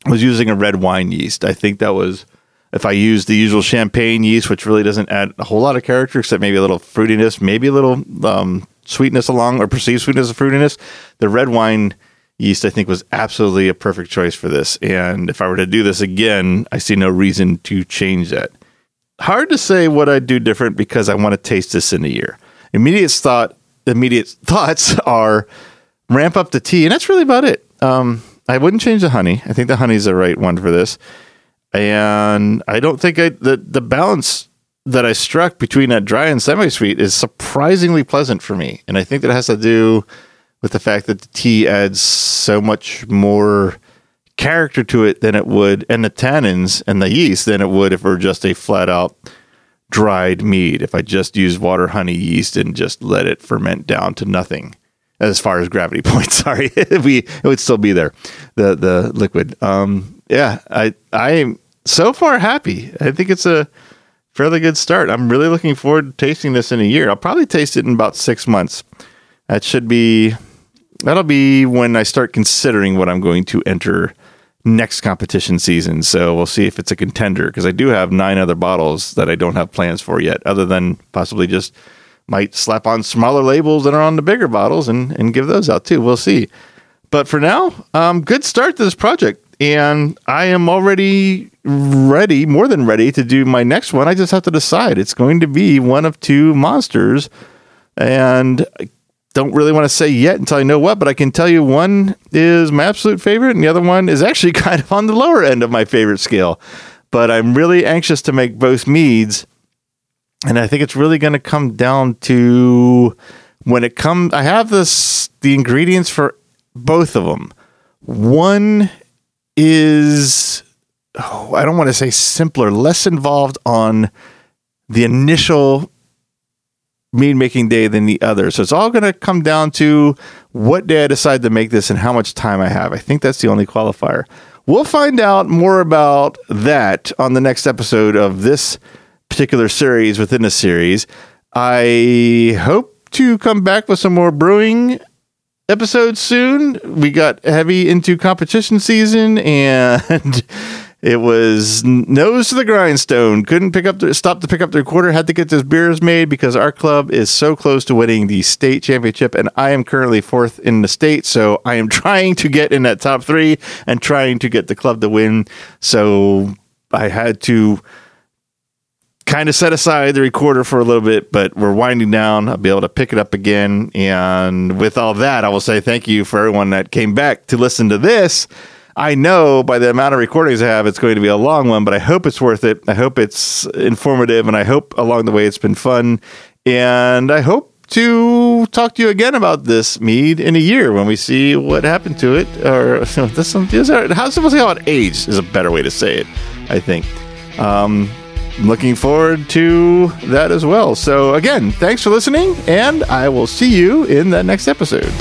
was using a red wine yeast. I think that was if I used the usual champagne yeast, which really doesn't add a whole lot of character, except maybe a little fruitiness, maybe a little um, sweetness along or perceived sweetness of fruitiness. The red wine yeast, I think, was absolutely a perfect choice for this. And if I were to do this again, I see no reason to change that. Hard to say what I'd do different because I want to taste this in a year. Immediate thought, immediate thoughts are ramp up the tea, and that's really about it. Um, I wouldn't change the honey. I think the honey's the right one for this, and I don't think I the the balance that I struck between that dry and semi sweet is surprisingly pleasant for me, and I think that has to do with the fact that the tea adds so much more character to it than it would, and the tannins and the yeast than it would if it were just a flat out dried mead. If I just use water, honey, yeast, and just let it ferment down to nothing, as far as gravity points, sorry, we it would still be there, the the liquid. Um, yeah, I I am so far happy. I think it's a fairly good start. I'm really looking forward to tasting this in a year. I'll probably taste it in about six months. That should be that'll be when I start considering what I'm going to enter next competition season. So we'll see if it's a contender because I do have nine other bottles that I don't have plans for yet, other than possibly just might slap on smaller labels that are on the bigger bottles and, and give those out too. We'll see. But for now, um, good start to this project. And I am already ready, more than ready to do my next one. I just have to decide. It's going to be one of two monsters. And don't really want to say yet until I know what, but I can tell you one is my absolute favorite, and the other one is actually kind of on the lower end of my favorite scale. But I'm really anxious to make both meads, and I think it's really going to come down to when it comes. I have this the ingredients for both of them. One is oh, I don't want to say simpler, less involved on the initial mead making day than the other. So it's all going to come down to what day I decide to make this and how much time I have. I think that's the only qualifier. We'll find out more about that on the next episode of this particular series within the series. I hope to come back with some more brewing episodes soon. We got heavy into competition season and it was nose to the grindstone. Couldn't pick up stop to pick up the recorder. Had to get those beers made because our club is so close to winning the state championship, and I am currently fourth in the state. So I am trying to get in that top three and trying to get the club to win. So I had to kind of set aside the recorder for a little bit, but we're winding down. I'll be able to pick it up again. And with all that, I will say thank you for everyone that came back to listen to this. I know by the amount of recordings I have, it's going to be a long one, but I hope it's worth it. I hope it's informative, and I hope along the way it's been fun. And I hope to talk to you again about this mead in a year when we see what happened to it. Or this, this, how supposed to how it aged is a better way to say it, I think. Um, looking forward to that as well. So, again, thanks for listening, and I will see you in the next episode.